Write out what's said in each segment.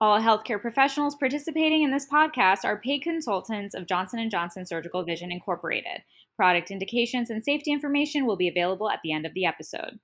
All healthcare professionals participating in this podcast are paid consultants of Johnson & Johnson Surgical Vision Incorporated. Product indications and safety information will be available at the end of the episode.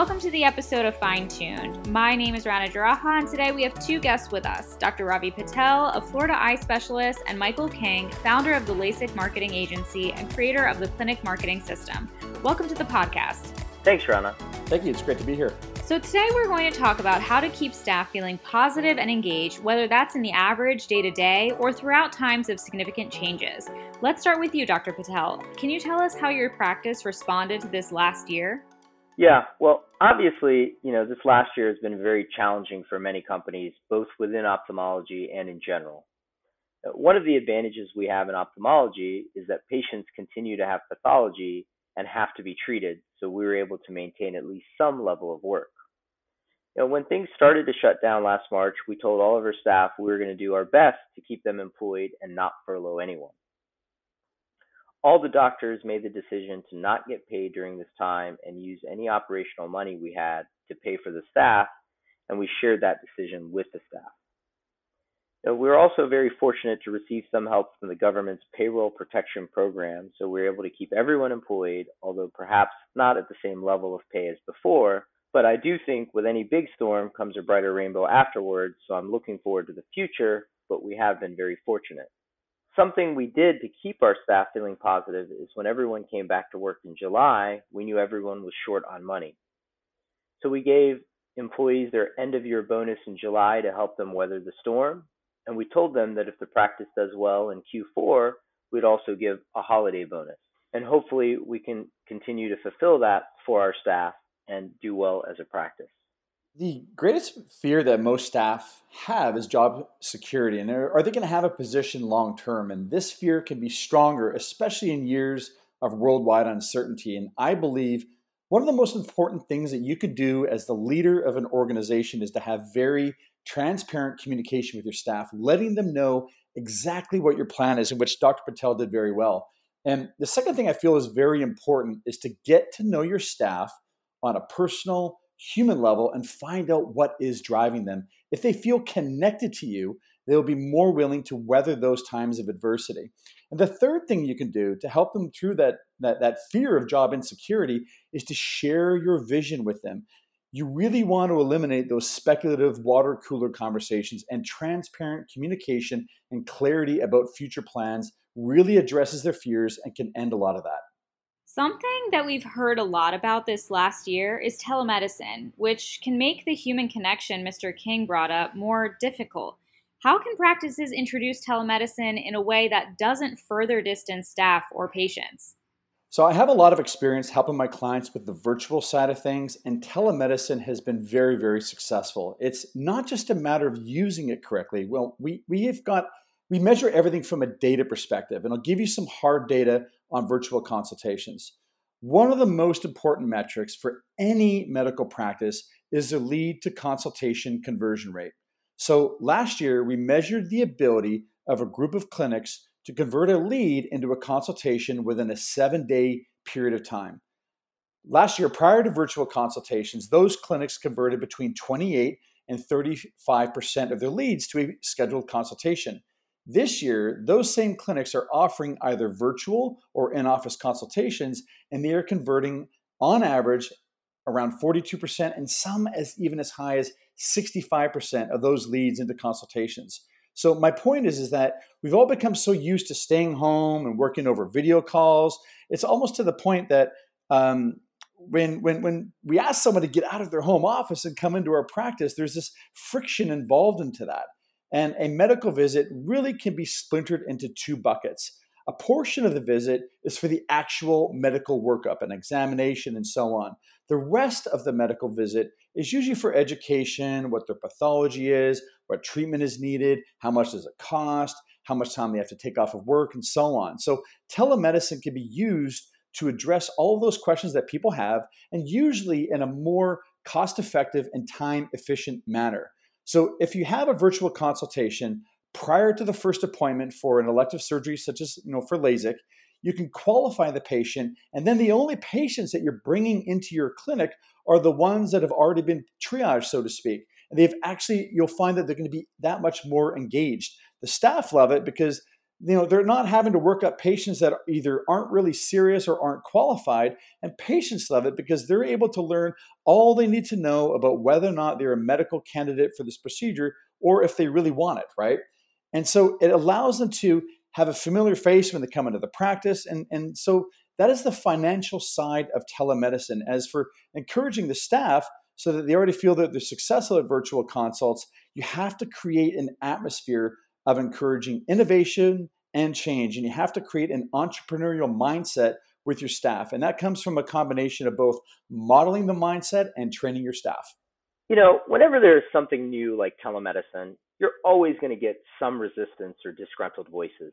Welcome to the episode of Fine Tuned. My name is Rana Jaraha, and today we have two guests with us Dr. Ravi Patel, a Florida eye specialist, and Michael King, founder of the LASIK Marketing Agency and creator of the Clinic Marketing System. Welcome to the podcast. Thanks, Rana. Thank you. It's great to be here. So, today we're going to talk about how to keep staff feeling positive and engaged, whether that's in the average day to day or throughout times of significant changes. Let's start with you, Dr. Patel. Can you tell us how your practice responded to this last year? Yeah, well, obviously, you know, this last year has been very challenging for many companies, both within ophthalmology and in general. Uh, one of the advantages we have in ophthalmology is that patients continue to have pathology and have to be treated, so we were able to maintain at least some level of work. You know, when things started to shut down last March, we told all of our staff we were going to do our best to keep them employed and not furlough anyone all the doctors made the decision to not get paid during this time and use any operational money we had to pay for the staff, and we shared that decision with the staff. Now, we were also very fortunate to receive some help from the government's payroll protection program, so we were able to keep everyone employed, although perhaps not at the same level of pay as before. But I do think with any big storm comes a brighter rainbow afterwards, so I'm looking forward to the future, but we have been very fortunate something we did to keep our staff feeling positive is when everyone came back to work in July, we knew everyone was short on money. So we gave employees their end of year bonus in July to help them weather the storm. And we told them that if the practice does well in Q4, we'd also give a holiday bonus. And hopefully we can continue to fulfill that for our staff and do well as a practice. The greatest fear that most staff have is job security. And are they going to have a position long term? And this fear can be stronger, especially in years of worldwide uncertainty. And I believe one of the most important things that you could do as the leader of an organization is to have very transparent communication with your staff, letting them know exactly what your plan is, and which Dr. Patel did very well. And the second thing I feel is very important is to get to know your staff on a personal human level and find out what is driving them. If they feel connected to you, they'll be more willing to weather those times of adversity. And the third thing you can do to help them through that, that, that fear of job insecurity is to share your vision with them. You really want to eliminate those speculative water cooler conversations and transparent communication and clarity about future plans really addresses their fears and can end a lot of that. Something that we've heard a lot about this last year is telemedicine, which can make the human connection Mr. King brought up more difficult. How can practices introduce telemedicine in a way that doesn't further distance staff or patients? So, I have a lot of experience helping my clients with the virtual side of things, and telemedicine has been very, very successful. It's not just a matter of using it correctly. Well, we, we have got we measure everything from a data perspective, and I'll give you some hard data on virtual consultations. One of the most important metrics for any medical practice is the lead to consultation conversion rate. So last year, we measured the ability of a group of clinics to convert a lead into a consultation within a seven day period of time. Last year, prior to virtual consultations, those clinics converted between 28 and 35% of their leads to a scheduled consultation. This year, those same clinics are offering either virtual or in office consultations, and they are converting on average around 42% and some as even as high as 65% of those leads into consultations. So my point is, is that we've all become so used to staying home and working over video calls. It's almost to the point that um, when when when we ask someone to get out of their home office and come into our practice, there's this friction involved into that. And a medical visit really can be splintered into two buckets. A portion of the visit is for the actual medical workup, an examination, and so on. The rest of the medical visit is usually for education, what their pathology is, what treatment is needed, how much does it cost, how much time they have to take off of work, and so on. So, telemedicine can be used to address all of those questions that people have, and usually in a more cost effective and time efficient manner. So if you have a virtual consultation prior to the first appointment for an elective surgery, such as you know for LASIK, you can qualify the patient, and then the only patients that you're bringing into your clinic are the ones that have already been triaged, so to speak. And they've actually, you'll find that they're going to be that much more engaged. The staff love it because you know they're not having to work up patients that either aren't really serious or aren't qualified and patients love it because they're able to learn all they need to know about whether or not they're a medical candidate for this procedure or if they really want it right? And so it allows them to have a familiar face when they come into the practice and and so that is the financial side of telemedicine as for encouraging the staff so that they already feel that they're successful at virtual consults you have to create an atmosphere of encouraging innovation and change. And you have to create an entrepreneurial mindset with your staff. And that comes from a combination of both modeling the mindset and training your staff. You know, whenever there's something new like telemedicine, you're always going to get some resistance or disgruntled voices.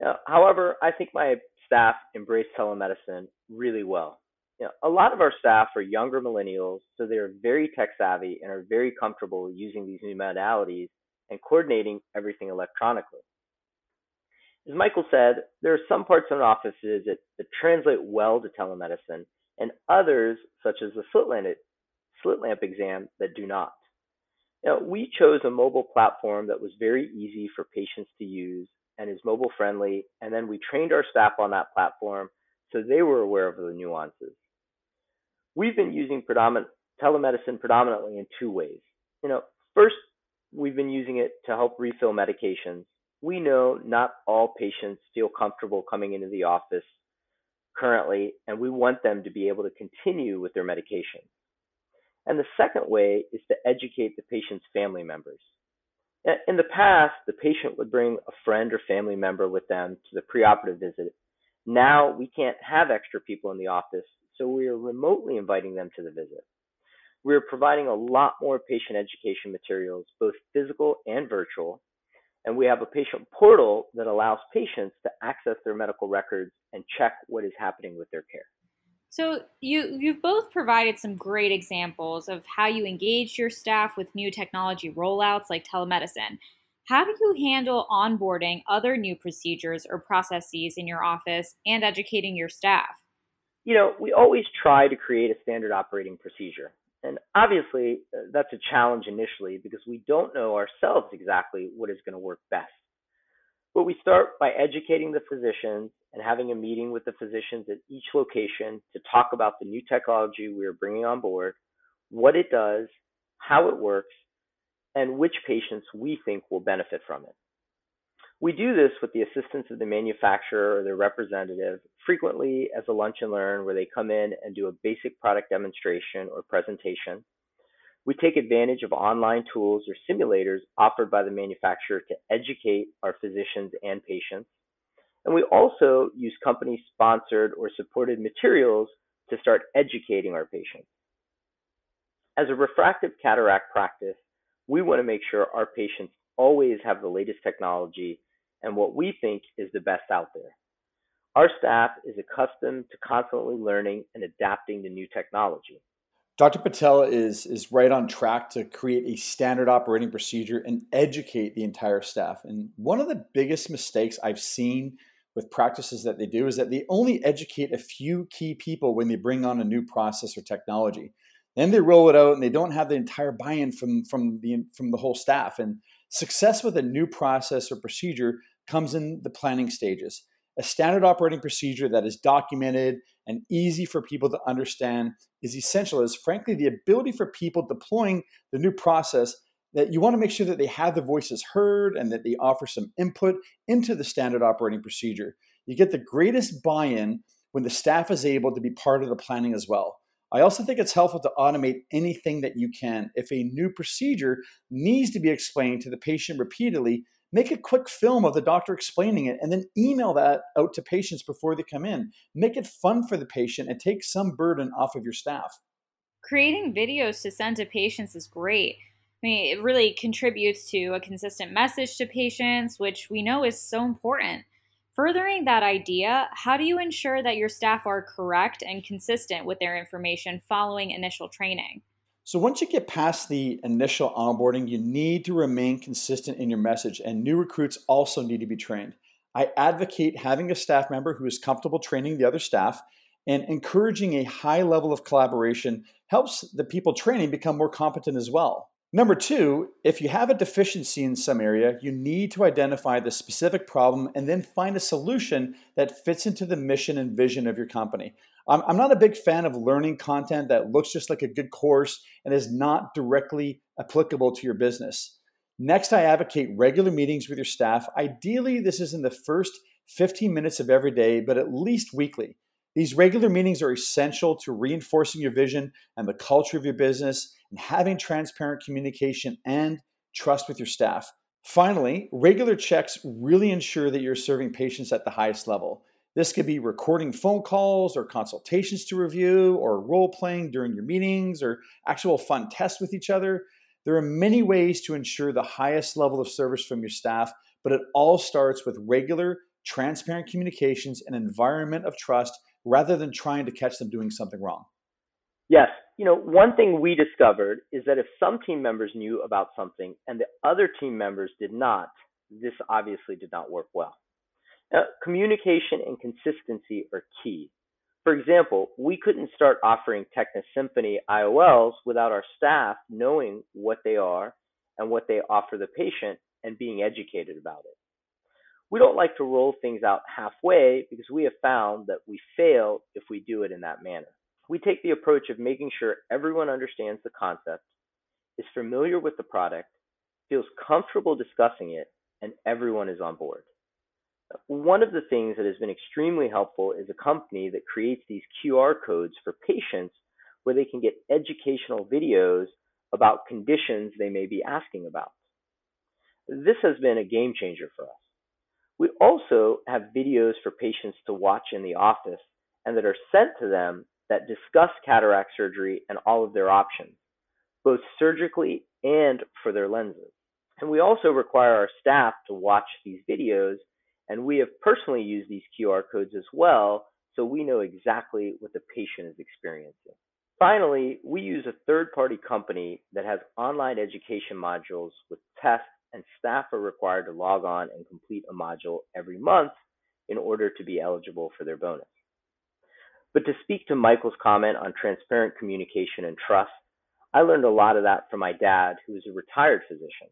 Now, however, I think my staff embrace telemedicine really well. You know, a lot of our staff are younger millennials, so they're very tech savvy and are very comfortable using these new modalities and coordinating everything electronically. As Michael said, there are some parts of offices that, that translate well to telemedicine, and others, such as the slit lamp, slit lamp exam, that do not. Now, we chose a mobile platform that was very easy for patients to use and is mobile friendly, and then we trained our staff on that platform so they were aware of the nuances. We've been using predominant telemedicine predominantly in two ways. You know, first, we've been using it to help refill medications. We know not all patients feel comfortable coming into the office currently, and we want them to be able to continue with their medication. And the second way is to educate the patient's family members. In the past, the patient would bring a friend or family member with them to the preoperative visit. Now we can't have extra people in the office, so we are remotely inviting them to the visit. We're providing a lot more patient education materials, both physical and virtual. And we have a patient portal that allows patients to access their medical records and check what is happening with their care. So you you've both provided some great examples of how you engage your staff with new technology rollouts like telemedicine. How do you handle onboarding other new procedures or processes in your office and educating your staff? You know, we always try to create a standard operating procedure. And obviously, uh, that's a challenge initially because we don't know ourselves exactly what is going to work best. But we start by educating the physicians and having a meeting with the physicians at each location to talk about the new technology we are bringing on board, what it does, how it works, and which patients we think will benefit from it. We do this with the assistance of the manufacturer or their representative, frequently as a lunch and learn where they come in and do a basic product demonstration or presentation. We take advantage of online tools or simulators offered by the manufacturer to educate our physicians and patients. And we also use company sponsored or supported materials to start educating our patients. As a refractive cataract practice, we want to make sure our patients always have the latest technology and what we think is the best out there. Our staff is accustomed to constantly learning and adapting to new technology. Dr. Patel is, is right on track to create a standard operating procedure and educate the entire staff. And one of the biggest mistakes I've seen with practices that they do is that they only educate a few key people when they bring on a new process or technology. Then they roll it out and they don't have the entire buy-in from, from, the, from the whole staff. And success with a new process or procedure comes in the planning stages. A standard operating procedure that is documented and easy for people to understand is essential, as frankly, the ability for people deploying the new process that you want to make sure that they have the voices heard and that they offer some input into the standard operating procedure. You get the greatest buy in when the staff is able to be part of the planning as well. I also think it's helpful to automate anything that you can. If a new procedure needs to be explained to the patient repeatedly, make a quick film of the doctor explaining it and then email that out to patients before they come in. Make it fun for the patient and take some burden off of your staff. Creating videos to send to patients is great. I mean, it really contributes to a consistent message to patients, which we know is so important. Furthering that idea, how do you ensure that your staff are correct and consistent with their information following initial training? So, once you get past the initial onboarding, you need to remain consistent in your message, and new recruits also need to be trained. I advocate having a staff member who is comfortable training the other staff and encouraging a high level of collaboration helps the people training become more competent as well. Number two, if you have a deficiency in some area, you need to identify the specific problem and then find a solution that fits into the mission and vision of your company. I'm, I'm not a big fan of learning content that looks just like a good course and is not directly applicable to your business. Next, I advocate regular meetings with your staff. Ideally, this is in the first 15 minutes of every day, but at least weekly. These regular meetings are essential to reinforcing your vision and the culture of your business and having transparent communication and trust with your staff. Finally, regular checks really ensure that you're serving patients at the highest level. This could be recording phone calls or consultations to review, or role playing during your meetings, or actual fun tests with each other. There are many ways to ensure the highest level of service from your staff, but it all starts with regular, transparent communications and environment of trust rather than trying to catch them doing something wrong. Yes. You know, one thing we discovered is that if some team members knew about something and the other team members did not, this obviously did not work well. Now, communication and consistency are key. For example, we couldn't start offering Tecnis Symfony IOLs without our staff knowing what they are and what they offer the patient and being educated about it. We don't like to roll things out halfway because we have found that we fail if we do it in that manner. We take the approach of making sure everyone understands the concept, is familiar with the product, feels comfortable discussing it, and everyone is on board. One of the things that has been extremely helpful is a company that creates these QR codes for patients where they can get educational videos about conditions they may be asking about. This has been a game changer for us. We also have videos for patients to watch in the office and that are sent to them that discuss cataract surgery and all of their options, both surgically and for their lenses. And we also require our staff to watch these videos, and we have personally used these QR codes as well, so we know exactly what the patient is experiencing. Finally, we use a third party company that has online education modules with tests and staff are required to log on and complete a module every month in order to be eligible for their bonus. But to speak to Michael's comment on transparent communication and trust, I learned a lot of that from my dad, who is a retired physician.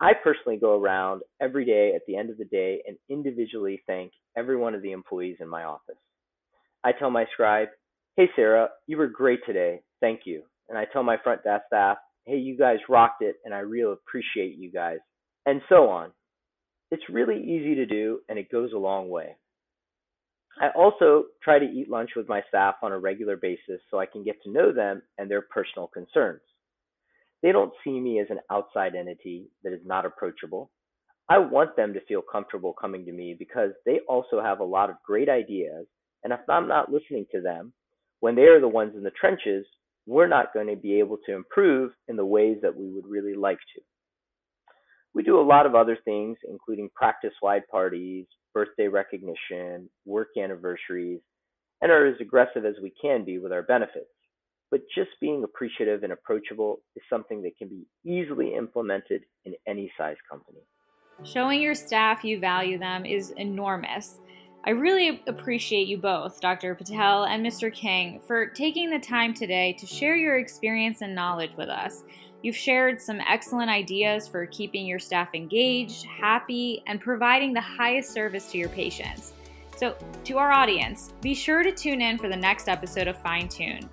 I personally go around every day at the end of the day and individually thank every one of the employees in my office. I tell my scribe, Hey, Sarah, you were great today. Thank you. And I tell my front desk staff, hey, you guys rocked it and I really appreciate you guys, and so on. It's really easy to do and it goes a long way. I also try to eat lunch with my staff on a regular basis so I can get to know them and their personal concerns. They don't see me as an outside entity that is not approachable. I want them to feel comfortable coming to me because they also have a lot of great ideas. And if I'm not listening to them, when they are the ones in the trenches, we're not going to be able to improve in the ways that we would really like to. We do a lot of other things, including practice wide parties, birthday recognition, work anniversaries, and are as aggressive as we can be with our benefits. But just being appreciative and approachable is something that can be easily implemented in any size company. Showing your staff you value them is enormous. I really appreciate you both, Dr. Patel and Mr. King, for taking the time today to share your experience and knowledge with us. You've shared some excellent ideas for keeping your staff engaged, happy, and providing the highest service to your patients. So, to our audience, be sure to tune in for the next episode of Fine Tune.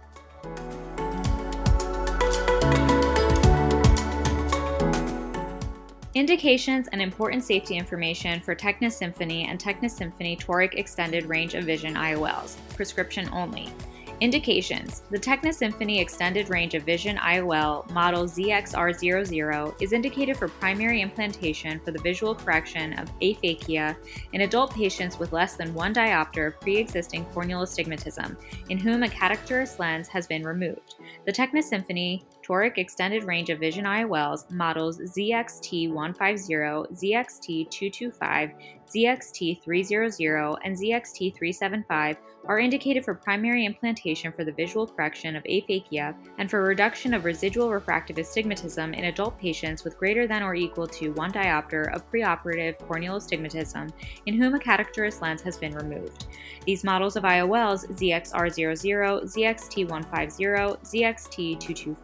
Indications and important safety information for Tecnis Symfony and Tecnis Symfony Toric Extended Range of Vision IOLs, prescription only. Indications The Tecnis Symfony Extended Range of Vision IOL model ZXR00 is indicated for primary implantation for the visual correction of aphakia in adult patients with less than one diopter of pre existing corneal astigmatism, in whom a cataractous lens has been removed. The Tecnis Symfony toric extended range of vision IOLs models ZXT150, ZXT225, ZXT300, and ZXT375 are indicated for primary implantation for the visual correction of aphakia and for reduction of residual refractive astigmatism in adult patients with greater than or equal to 1 diopter of preoperative corneal astigmatism in whom a cataract lens has been removed. These models of IOLs, ZXR00, ZXT150, ZXT225,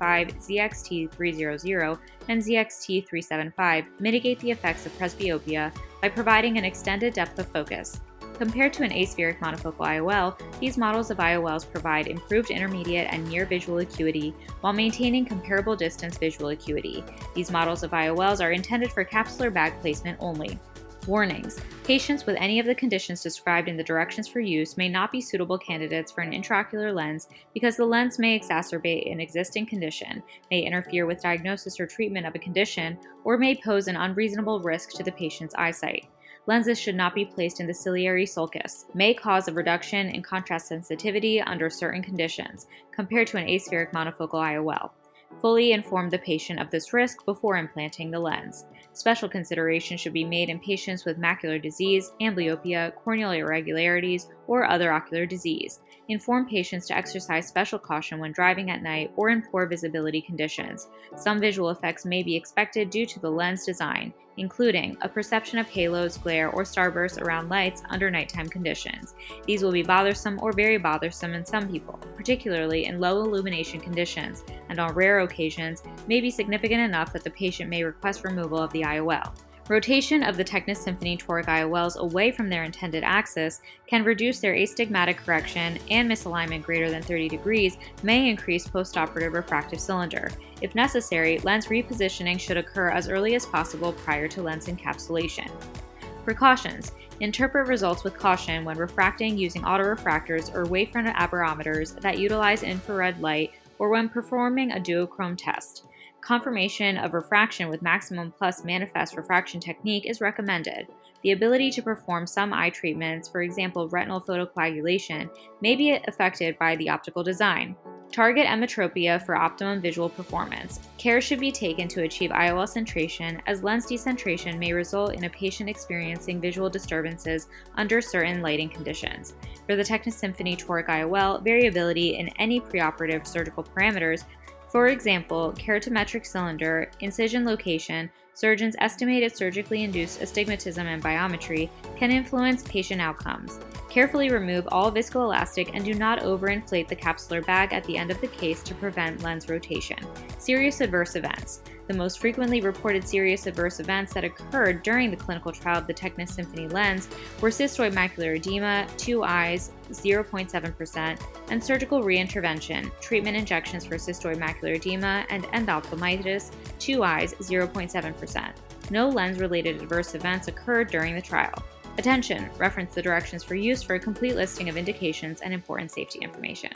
ZXT300, and ZXT375, mitigate the effects of presbyopia by providing an extended depth of focus. Compared to an aspheric monofocal IOL, these models of IOLs provide improved intermediate and near visual acuity while maintaining comparable distance visual acuity. These models of IOLs are intended for capsular bag placement only. Warnings Patients with any of the conditions described in the directions for use may not be suitable candidates for an intraocular lens because the lens may exacerbate an existing condition, may interfere with diagnosis or treatment of a condition, or may pose an unreasonable risk to the patient's eyesight. Lenses should not be placed in the ciliary sulcus, may cause a reduction in contrast sensitivity under certain conditions, compared to an aspheric monofocal IOL. Fully inform the patient of this risk before implanting the lens. Special consideration should be made in patients with macular disease, amblyopia, corneal irregularities, or other ocular disease. Inform patients to exercise special caution when driving at night or in poor visibility conditions. Some visual effects may be expected due to the lens design, including a perception of halos, glare, or starbursts around lights under nighttime conditions. These will be bothersome or very bothersome in some people, particularly in low illumination conditions, and on rare occasions may be significant enough that the patient may request removal of the IOL. Rotation of the Tecnis Symfony toric IOLs away from their intended axis can reduce their astigmatic correction, and misalignment greater than 30 degrees may increase postoperative refractive cylinder. If necessary, lens repositioning should occur as early as possible prior to lens encapsulation. Precautions Interpret results with caution when refracting using autorefractors or wavefront aberrometers that utilize infrared light or when performing a duochrome test. Confirmation of refraction with maximum plus manifest refraction technique is recommended. The ability to perform some eye treatments, for example retinal photocoagulation, may be affected by the optical design. Target emmetropia for optimum visual performance. Care should be taken to achieve IOL centration, as lens decentration may result in a patient experiencing visual disturbances under certain lighting conditions. For the Tecnis Symfony Toric IOL, variability in any preoperative surgical parameters for example, keratometric cylinder, incision location, surgeons' estimated surgically induced astigmatism and biometry can influence patient outcomes. Carefully remove all viscoelastic and do not overinflate the capsular bag at the end of the case to prevent lens rotation. Serious adverse events. The most frequently reported serious adverse events that occurred during the clinical trial of the Tecnis Symfony lens were cystoid macular edema, two eyes, 0.7%, and surgical reintervention, treatment injections for cystoid macular edema and endophthalmitis, two eyes, 0.7%. No lens related adverse events occurred during the trial. Attention! Reference the directions for use for a complete listing of indications and important safety information.